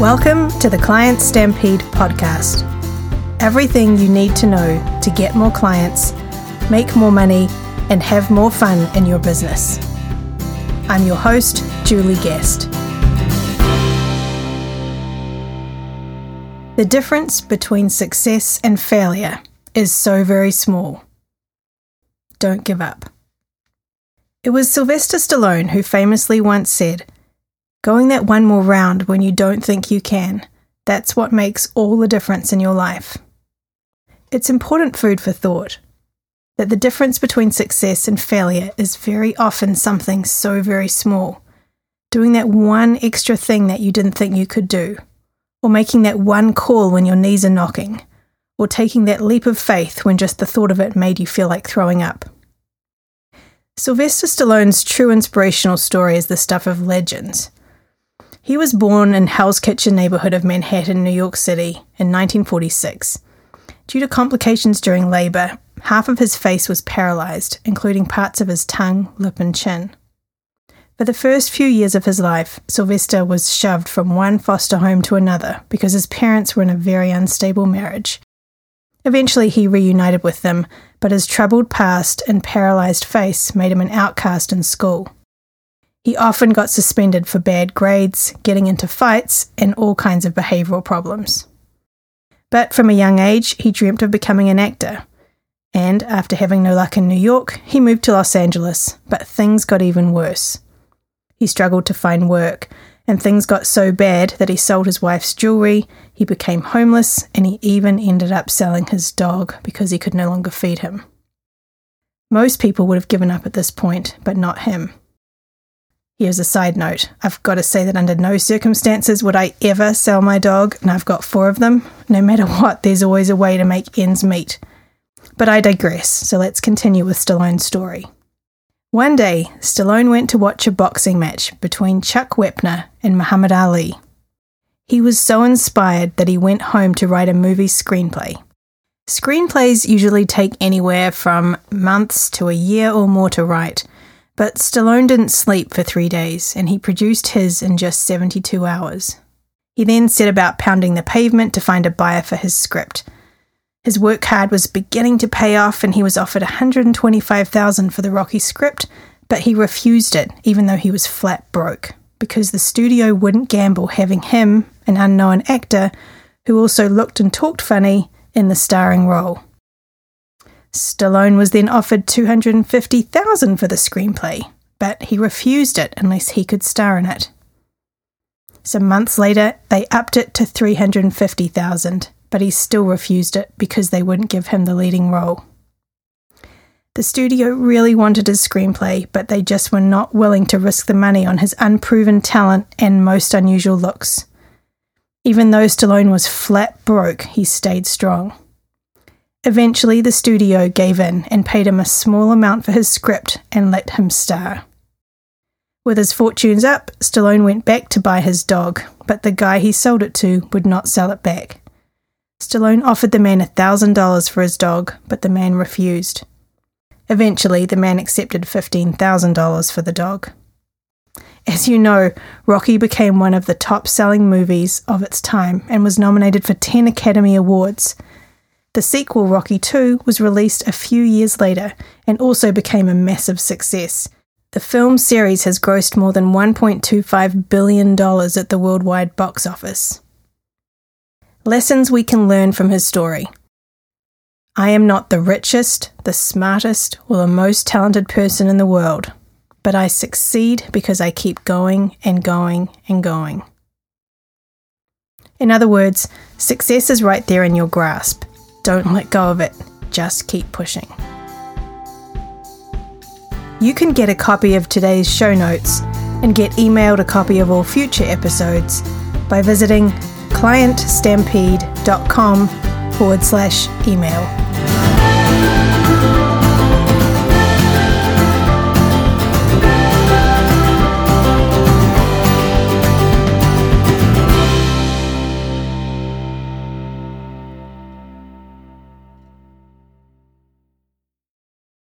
Welcome to the Client Stampede podcast. Everything you need to know to get more clients, make more money, and have more fun in your business. I'm your host, Julie Guest. The difference between success and failure is so very small. Don't give up. It was Sylvester Stallone who famously once said, Going that one more round when you don't think you can, that's what makes all the difference in your life. It's important food for thought that the difference between success and failure is very often something so very small. Doing that one extra thing that you didn't think you could do, or making that one call when your knees are knocking, or taking that leap of faith when just the thought of it made you feel like throwing up. Sylvester Stallone's true inspirational story is the stuff of legends. He was born in Hell's Kitchen neighborhood of Manhattan, New York City in 1946. Due to complications during labor, half of his face was paralyzed, including parts of his tongue, lip, and chin. For the first few years of his life, Sylvester was shoved from one foster home to another because his parents were in a very unstable marriage. Eventually, he reunited with them, but his troubled past and paralyzed face made him an outcast in school. He often got suspended for bad grades, getting into fights, and all kinds of behavioural problems. But from a young age, he dreamt of becoming an actor. And after having no luck in New York, he moved to Los Angeles, but things got even worse. He struggled to find work, and things got so bad that he sold his wife's jewellery, he became homeless, and he even ended up selling his dog because he could no longer feed him. Most people would have given up at this point, but not him. Here's a side note I've got to say that under no circumstances would I ever sell my dog, and I've got four of them. No matter what, there's always a way to make ends meet. But I digress, so let's continue with Stallone's story. One day, Stallone went to watch a boxing match between Chuck Wepner and Muhammad Ali. He was so inspired that he went home to write a movie screenplay. Screenplays usually take anywhere from months to a year or more to write but Stallone didn't sleep for three days, and he produced his in just 72 hours. He then set about pounding the pavement to find a buyer for his script. His work hard was beginning to pay off, and he was offered 125,000 for the Rocky script, but he refused it, even though he was flat broke, because the studio wouldn't gamble having him, an unknown actor, who also looked and talked funny, in the starring role. Stallone was then offered 250,000 for the screenplay, but he refused it unless he could star in it. Some months later, they upped it to 350,000, but he still refused it because they wouldn't give him the leading role. The studio really wanted his screenplay, but they just were not willing to risk the money on his unproven talent and most unusual looks. Even though Stallone was flat broke, he stayed strong. Eventually, the studio gave in and paid him a small amount for his script and let him star. With his fortunes up, Stallone went back to buy his dog, but the guy he sold it to would not sell it back. Stallone offered the man $1,000 for his dog, but the man refused. Eventually, the man accepted $15,000 for the dog. As you know, Rocky became one of the top selling movies of its time and was nominated for 10 Academy Awards, the sequel, Rocky II, was released a few years later and also became a massive success. The film series has grossed more than $1.25 billion at the worldwide box office. Lessons we can learn from his story. I am not the richest, the smartest, or the most talented person in the world, but I succeed because I keep going and going and going. In other words, success is right there in your grasp. Don't let go of it, just keep pushing. You can get a copy of today's show notes and get emailed a copy of all future episodes by visiting clientstampede.com forward slash email.